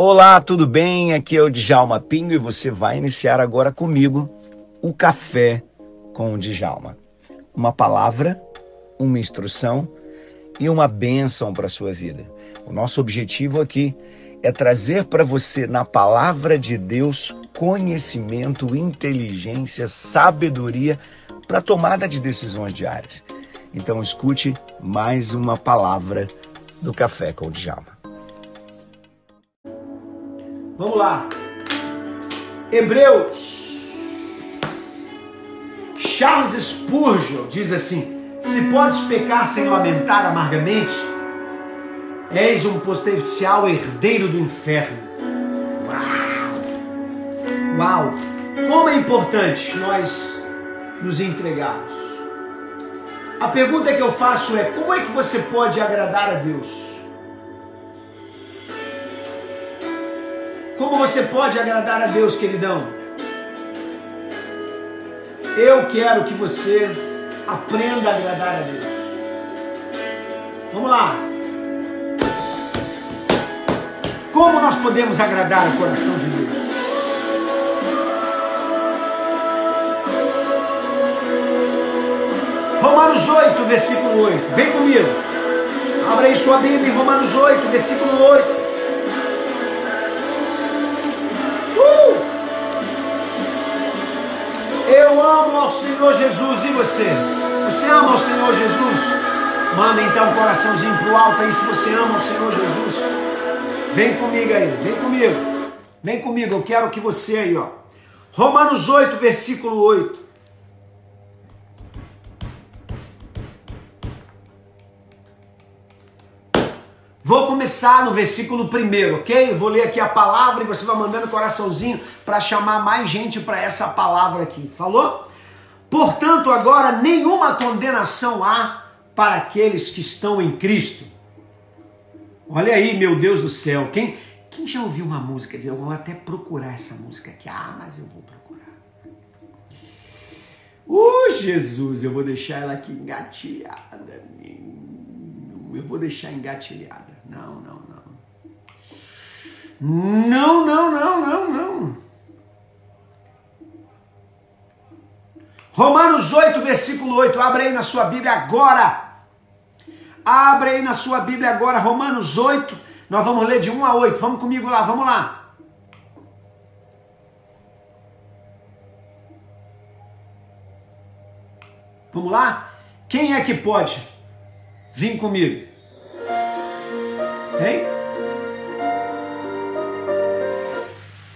Olá, tudo bem? Aqui é o Djalma Pinho e você vai iniciar agora comigo o Café com o Djalma. Uma palavra, uma instrução e uma bênção para a sua vida. O nosso objetivo aqui é trazer para você, na palavra de Deus, conhecimento, inteligência, sabedoria para tomada de decisões diárias. Então escute mais uma palavra do Café com o Djalma. Vamos lá. Hebreus. Charles Spurgeon diz assim: Se podes pecar sem lamentar amargamente, és um potencial herdeiro do inferno. Uau! Uau! Como é importante nós nos entregarmos. A pergunta que eu faço é: como é que você pode agradar a Deus? Como você pode agradar a Deus, queridão? Eu quero que você aprenda a agradar a Deus. Vamos lá. Como nós podemos agradar o coração de Deus? Romanos 8, versículo 8. Vem comigo. Abra aí sua Bíblia em Romanos 8, versículo 8. Senhor Jesus e você? Você ama ao Senhor Jesus? Manda então um coraçãozinho pro alto aí se você ama ao Senhor Jesus. Vem comigo aí, vem comigo. Vem comigo, eu quero que você aí, ó. Romanos 8, versículo 8. Vou começar no versículo primeiro, ok? vou ler aqui a palavra e você vai mandando coraçãozinho para chamar mais gente para essa palavra aqui. Falou? Portanto, agora nenhuma condenação há para aqueles que estão em Cristo. Olha aí, meu Deus do céu. Quem, quem já ouviu uma música? Eu vou até procurar essa música aqui. Ah, mas eu vou procurar. Uh, Jesus, eu vou deixar ela aqui engatilhada. Eu vou deixar engatilhada. Não, não, não. Não, não, não, não, não. Romanos 8, versículo 8. Abre aí na sua Bíblia agora. Abre aí na sua Bíblia agora, Romanos 8. Nós vamos ler de 1 a 8. Vamos comigo lá, vamos lá. Vamos lá? Quem é que pode vir comigo? Hein?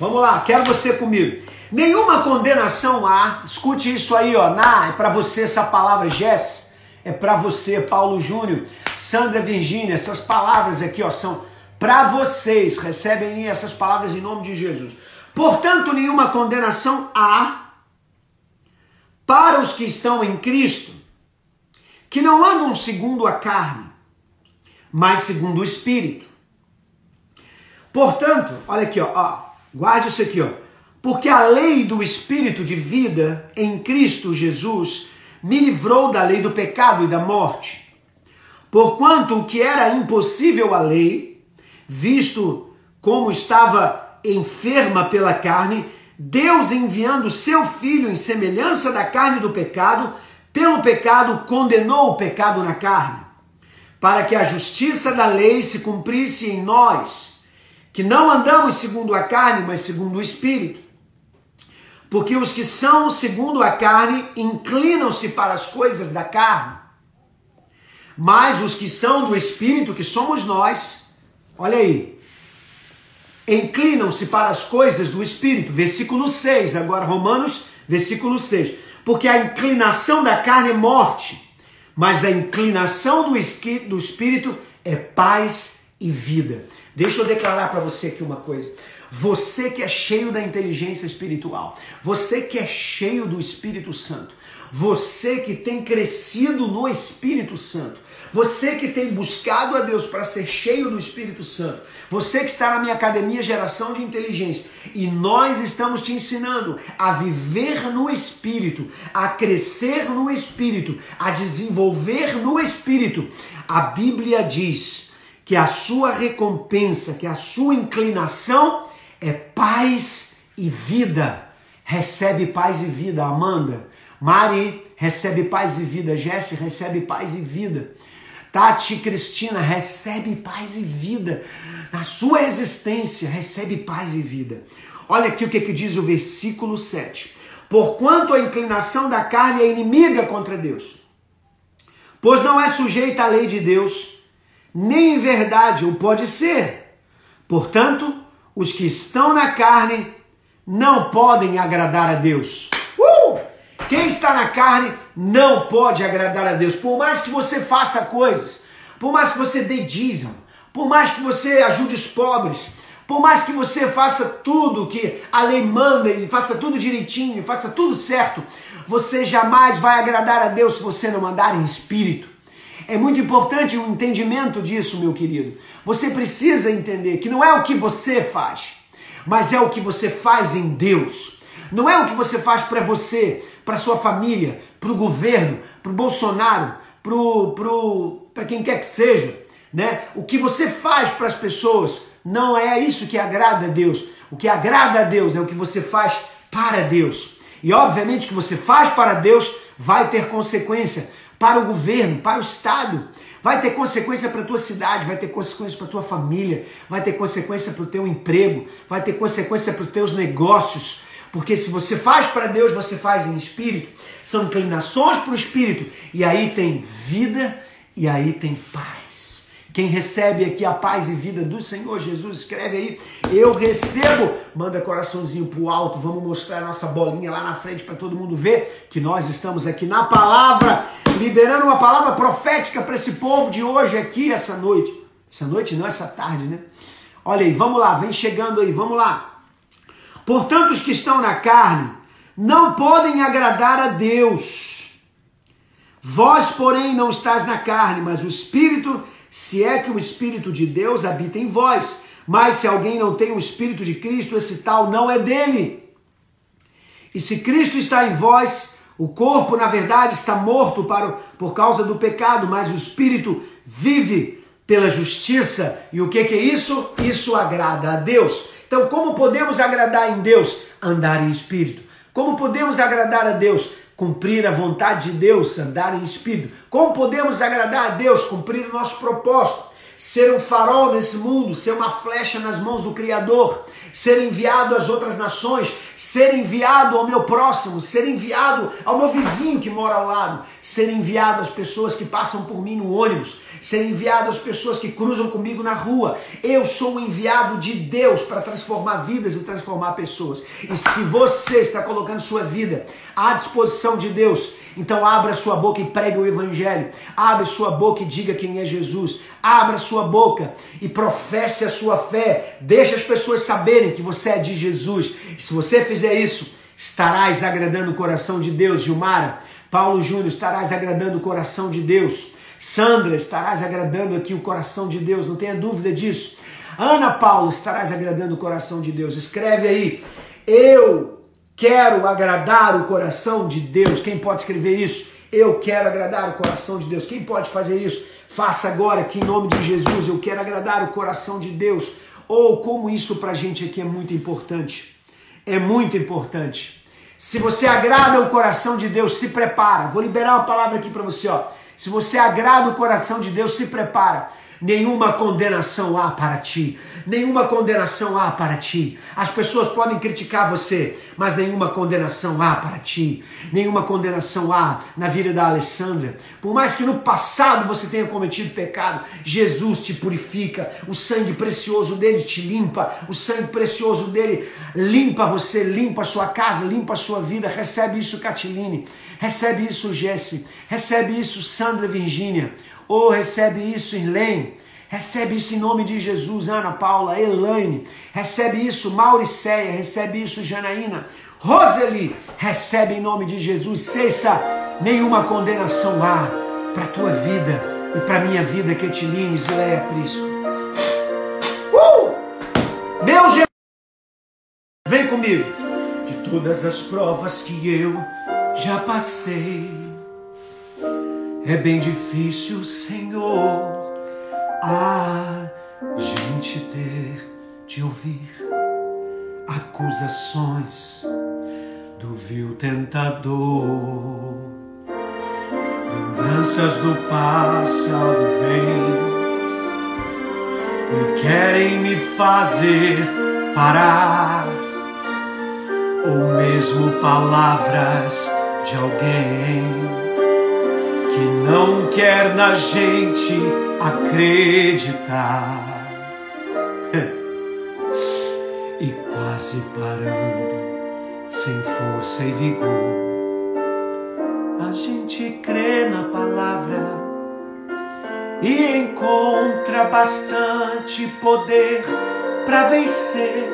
Vamos lá, quero você comigo. Nenhuma condenação há, escute isso aí, ó, na, é para você essa palavra, Jess, é para você, Paulo Júnior, Sandra Virgínia, essas palavras aqui, ó, são para vocês, recebem essas palavras em nome de Jesus. Portanto, nenhuma condenação há para os que estão em Cristo, que não andam segundo a carne, mas segundo o Espírito. Portanto, olha aqui, ó, ó, guarde isso aqui, ó. Porque a lei do Espírito de vida em Cristo Jesus me livrou da lei do pecado e da morte. Porquanto o que era impossível à lei, visto como estava enferma pela carne, Deus enviando seu filho em semelhança da carne do pecado, pelo pecado condenou o pecado na carne para que a justiça da lei se cumprisse em nós, que não andamos segundo a carne, mas segundo o Espírito. Porque os que são segundo a carne inclinam-se para as coisas da carne, mas os que são do Espírito, que somos nós, olha aí, inclinam-se para as coisas do Espírito. Versículo 6, agora Romanos, versículo 6. Porque a inclinação da carne é morte mas a inclinação do espírito é paz e vida. Deixa eu declarar para você aqui uma coisa. Você que é cheio da inteligência espiritual, você que é cheio do Espírito Santo, você que tem crescido no Espírito Santo, você que tem buscado a Deus para ser cheio do Espírito Santo, você que está na minha academia Geração de Inteligência, e nós estamos te ensinando a viver no Espírito, a crescer no Espírito, a desenvolver no Espírito. A Bíblia diz que a sua recompensa, que a sua inclinação é paz e vida. Recebe paz e vida, Amanda. Mari recebe paz e vida. Jesse recebe paz e vida. Tati Cristina recebe paz e vida. Na sua existência, recebe paz e vida. Olha aqui o que, que diz o versículo 7. Porquanto a inclinação da carne é inimiga contra Deus, pois não é sujeita à lei de Deus, nem em verdade o pode ser. Portanto, os que estão na carne não podem agradar a Deus. Uh! Quem está na carne não pode agradar a Deus. Por mais que você faça coisas, por mais que você dê dízimo, por mais que você ajude os pobres, por mais que você faça tudo que a lei manda e faça tudo direitinho, faça tudo certo, você jamais vai agradar a Deus se você não andar em espírito. É muito importante o entendimento disso, meu querido. Você precisa entender que não é o que você faz, mas é o que você faz em Deus. Não é o que você faz para você, para sua família, para o governo, para o Bolsonaro, para quem quer que seja. Né? O que você faz para as pessoas não é isso que agrada a Deus. O que agrada a Deus é o que você faz para Deus. E obviamente que você faz para Deus vai ter consequência para o governo, para o Estado. Vai ter consequência para a tua cidade, vai ter consequência para a tua família, vai ter consequência para o teu emprego, vai ter consequência para os teus negócios. Porque se você faz para Deus, você faz em espírito. São inclinações para o espírito. E aí tem vida e aí tem paz. Quem recebe aqui a paz e vida do Senhor Jesus, escreve aí, eu recebo. Manda coraçãozinho pro alto, vamos mostrar a nossa bolinha lá na frente para todo mundo ver que nós estamos aqui na palavra, liberando uma palavra profética para esse povo de hoje aqui, essa noite. Essa noite não, essa tarde, né? Olha aí, vamos lá, vem chegando aí, vamos lá. Portanto, os que estão na carne não podem agradar a Deus. Vós, porém, não estás na carne, mas o Espírito se é que o Espírito de Deus habita em vós. Mas se alguém não tem o Espírito de Cristo, esse tal não é dele. E se Cristo está em vós, o corpo, na verdade, está morto para, por causa do pecado, mas o Espírito vive pela justiça. E o que, que é isso? Isso agrada a Deus. Então, como podemos agradar em Deus? Andar em Espírito. Como podemos agradar a Deus? Cumprir a vontade de Deus, andar em espírito. Como podemos agradar a Deus, cumprir o nosso propósito, ser um farol nesse mundo, ser uma flecha nas mãos do Criador, ser enviado às outras nações, ser enviado ao meu próximo, ser enviado ao meu vizinho que mora ao lado, ser enviado às pessoas que passam por mim no ônibus, ser enviado às pessoas que cruzam comigo na rua. Eu sou o enviado de Deus para transformar vidas e transformar pessoas. E se você está colocando sua vida à disposição de Deus, então abra sua boca e pregue o evangelho. Abre sua boca e diga quem é Jesus. Abra sua boca e professe a sua fé. Deixe as pessoas saberem que você é de Jesus. E se você fizer isso, estarás agradando o coração de Deus, Gilmara. Paulo Júnior, estarás agradando o coração de Deus. Sandra, estarás agradando aqui o coração de Deus, não tenha dúvida disso. Ana Paula, estarás agradando o coração de Deus. Escreve aí, eu quero agradar o coração de Deus. Quem pode escrever isso? Eu quero agradar o coração de Deus. Quem pode fazer isso? Faça agora que em nome de Jesus eu quero agradar o coração de Deus. Ou oh, como isso pra gente aqui é muito importante. É muito importante. Se você agrada o coração de Deus, se prepara. Vou liberar uma palavra aqui para você, ó. Se você agrada o coração de Deus, se prepara. Nenhuma condenação há para ti. Nenhuma condenação há para ti. As pessoas podem criticar você, mas nenhuma condenação há para ti. Nenhuma condenação há na vida da Alessandra. Por mais que no passado você tenha cometido pecado, Jesus te purifica. O sangue precioso dele te limpa. O sangue precioso dele limpa você, limpa a sua casa, limpa a sua vida. Recebe isso, Catiline. Recebe isso, Jesse. Recebe isso, Sandra Virgínia. Oh, recebe isso, Irlene. Recebe isso em nome de Jesus, Ana Paula, Elaine. Recebe isso, Mauricéia. Recebe isso, Janaína. Roseli, recebe em nome de Jesus. Cessa, nenhuma condenação há para tua vida e para minha vida, Quetiline, Zileia Prisco. Uh! Meu Jesus, vem comigo. De todas as provas que eu já passei. É bem difícil, Senhor, a gente ter de ouvir acusações do vil tentador. Lembranças do passado vêm e querem me fazer parar, ou mesmo palavras de alguém que não quer na gente acreditar. e quase parando, sem força e vigor, a gente crê na palavra e encontra bastante poder para vencer,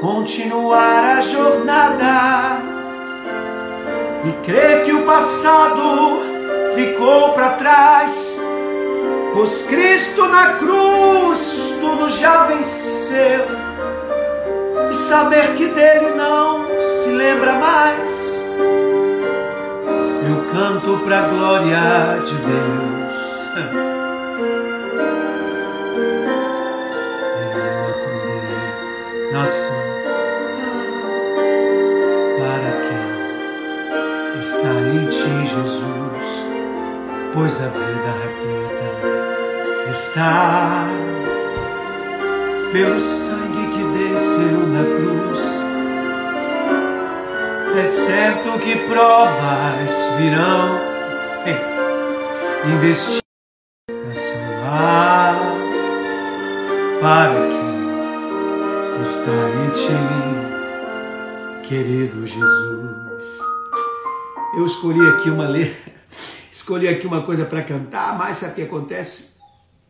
continuar a jornada e crê que o passado ficou para trás, pois Cristo na cruz tudo já venceu, e saber que dele não se lembra mais. Eu canto para a glória de Deus. Ele nação Jesus, pois a vida repleta está pelo sangue que desceu na cruz. É certo que provas virão investir na para quem está em ti, querido Jesus. Eu escolhi aqui uma escolhi aqui uma coisa para cantar, mas sabe o que acontece?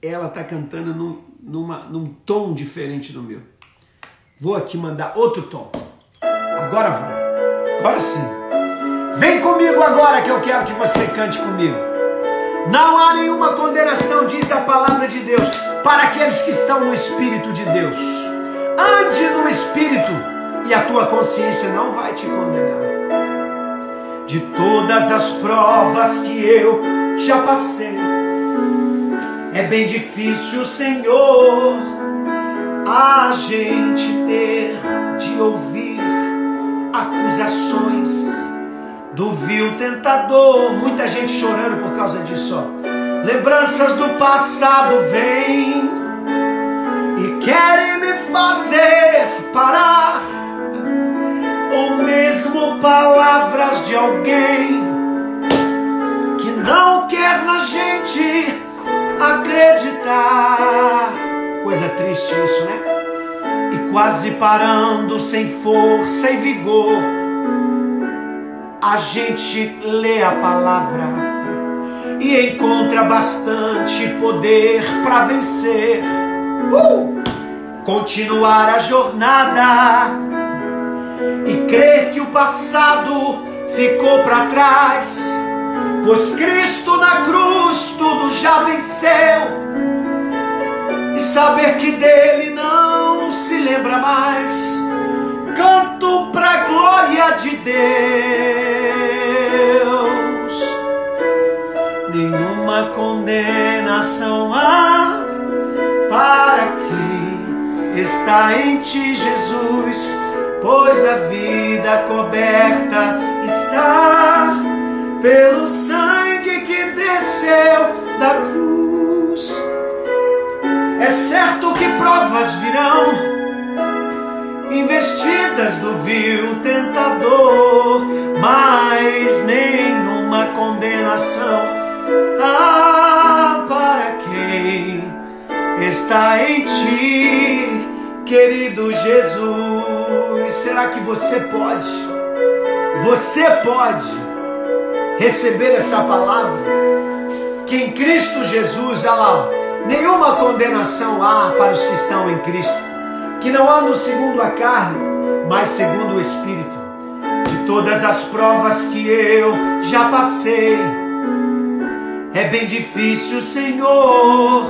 Ela está cantando num, numa, num tom diferente do meu. Vou aqui mandar outro tom. Agora vai. Agora sim. Vem comigo agora que eu quero que você cante comigo. Não há nenhuma condenação, diz a palavra de Deus, para aqueles que estão no Espírito de Deus. Ande no Espírito e a tua consciência não vai te condenar de todas as provas que eu já passei. É bem difícil, Senhor, a gente ter de ouvir acusações do vil tentador. Muita gente chorando por causa disso. Lembranças do passado vêm e querem me fazer parar ou mesmo palavras de alguém que não quer na gente acreditar. Coisa triste isso, né? E quase parando sem força e vigor, a gente lê a palavra e encontra bastante poder para vencer. Uh! Continuar a jornada e crer que o passado ficou para trás, pois Cristo na cruz tudo já venceu, e saber que dele não se lembra mais. Canto para glória de Deus. Nenhuma condenação há para quem está em ti, Jesus pois a vida coberta está pelo sangue que desceu da cruz. É certo que provas virão, investidas do vil tentador, mas nenhuma condenação há para quem está em ti, querido Jesus será que você pode? Você pode receber essa palavra? Que em Cristo Jesus, olha lá, nenhuma condenação há para os que estão em Cristo, que não andam segundo a carne, mas segundo o Espírito. De todas as provas que eu já passei, é bem difícil, Senhor,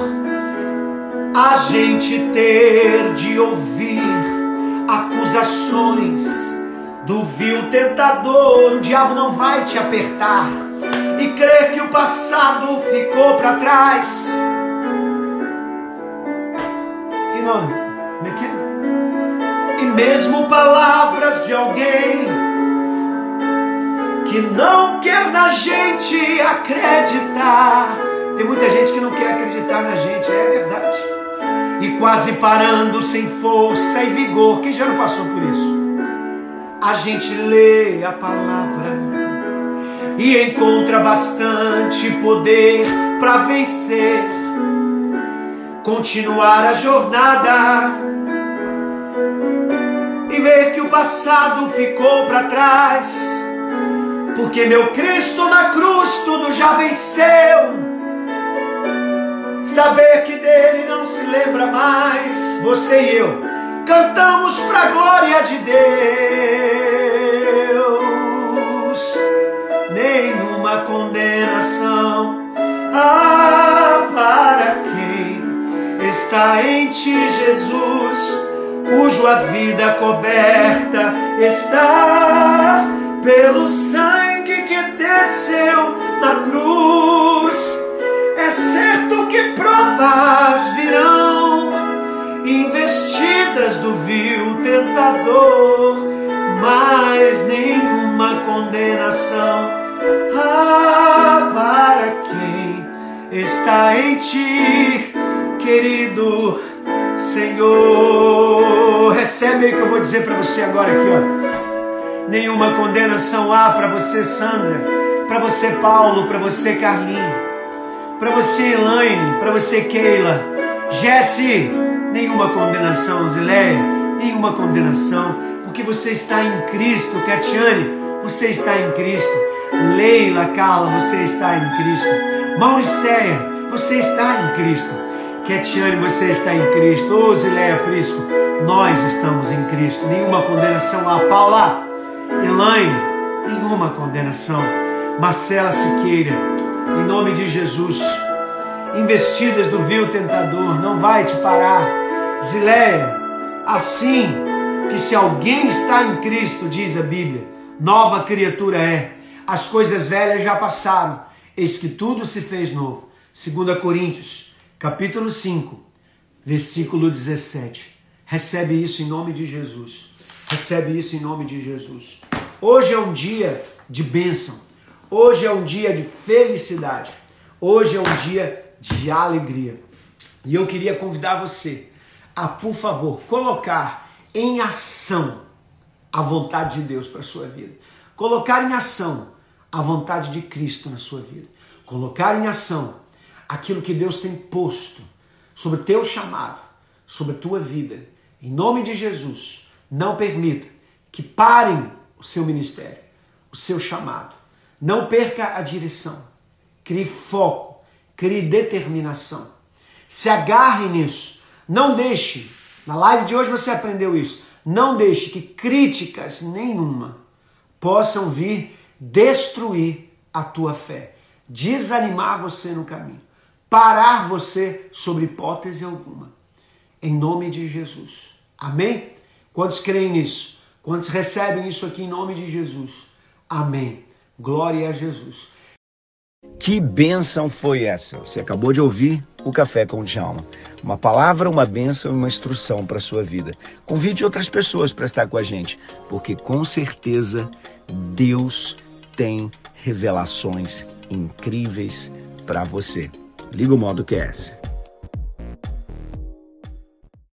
a gente ter de ouvir acusações do vil tentador. O diabo não vai te apertar e crer que o passado ficou para trás, on. Como é é? E mesmo palavras de alguém que não quer na gente acreditar. Tem muita gente que não quer acreditar na gente, é verdade. E quase parando sem força e vigor. Quem já não passou por isso? A gente lê a palavra e encontra bastante poder para vencer, continuar a jornada e ver que o passado ficou para trás, porque meu Cristo na cruz tudo já venceu. Saber que dele não se lembra mais, você e eu cantamos para a glória de Deus nenhuma condenação. Ah, para quem está em ti, Jesus, cujo a vida coberta está pelo sangue que desceu na cruz. É certo que provas virão, investidas do vil tentador, mas nenhuma condenação ah, para quem está em ti, querido Senhor. Recebe o que eu vou dizer para você agora aqui, ó. Nenhuma condenação há para você, Sandra, para você, Paulo, para você, Carlinhos, para você, Elaine, para você, Keila, Jesse, nenhuma condenação, Zileia, nenhuma condenação, porque você está em Cristo, Catiane, você está em Cristo. Leila, Carla, você está em Cristo. Mauricéia, você está em Cristo. Ketiane, você está em Cristo. Ô Zileia Prisco, nós estamos em Cristo. Nenhuma condenação a Paula, Elaine, nenhuma condenação. Marcela Siqueira, em nome de Jesus, investidas do vil tentador, não vai te parar. Zileia, assim que se alguém está em Cristo, diz a Bíblia, nova criatura é as coisas velhas já passaram, eis que tudo se fez novo. 2 Coríntios, capítulo 5, versículo 17. Recebe isso em nome de Jesus. Recebe isso em nome de Jesus. Hoje é um dia de bênção. Hoje é um dia de felicidade. Hoje é um dia de alegria. E eu queria convidar você a, por favor, colocar em ação a vontade de Deus para a sua vida. Colocar em ação a vontade de Cristo na sua vida. Colocar em ação aquilo que Deus tem posto sobre teu chamado, sobre tua vida. Em nome de Jesus, não permita que parem o seu ministério, o seu chamado. Não perca a direção. Crie foco, crie determinação. Se agarre nisso. Não deixe, na live de hoje você aprendeu isso, não deixe que críticas nenhuma possam vir destruir a tua fé, desanimar você no caminho, parar você sobre hipótese alguma. Em nome de Jesus. Amém? Quantos creem nisso? Quantos recebem isso aqui em nome de Jesus? Amém. Glória a Jesus. Que bênção foi essa? Você acabou de ouvir o Café com o Djalma. Uma palavra, uma bênção e uma instrução para a sua vida. Convide outras pessoas para estar com a gente, porque com certeza Deus tem revelações incríveis para você. Liga o modo QS.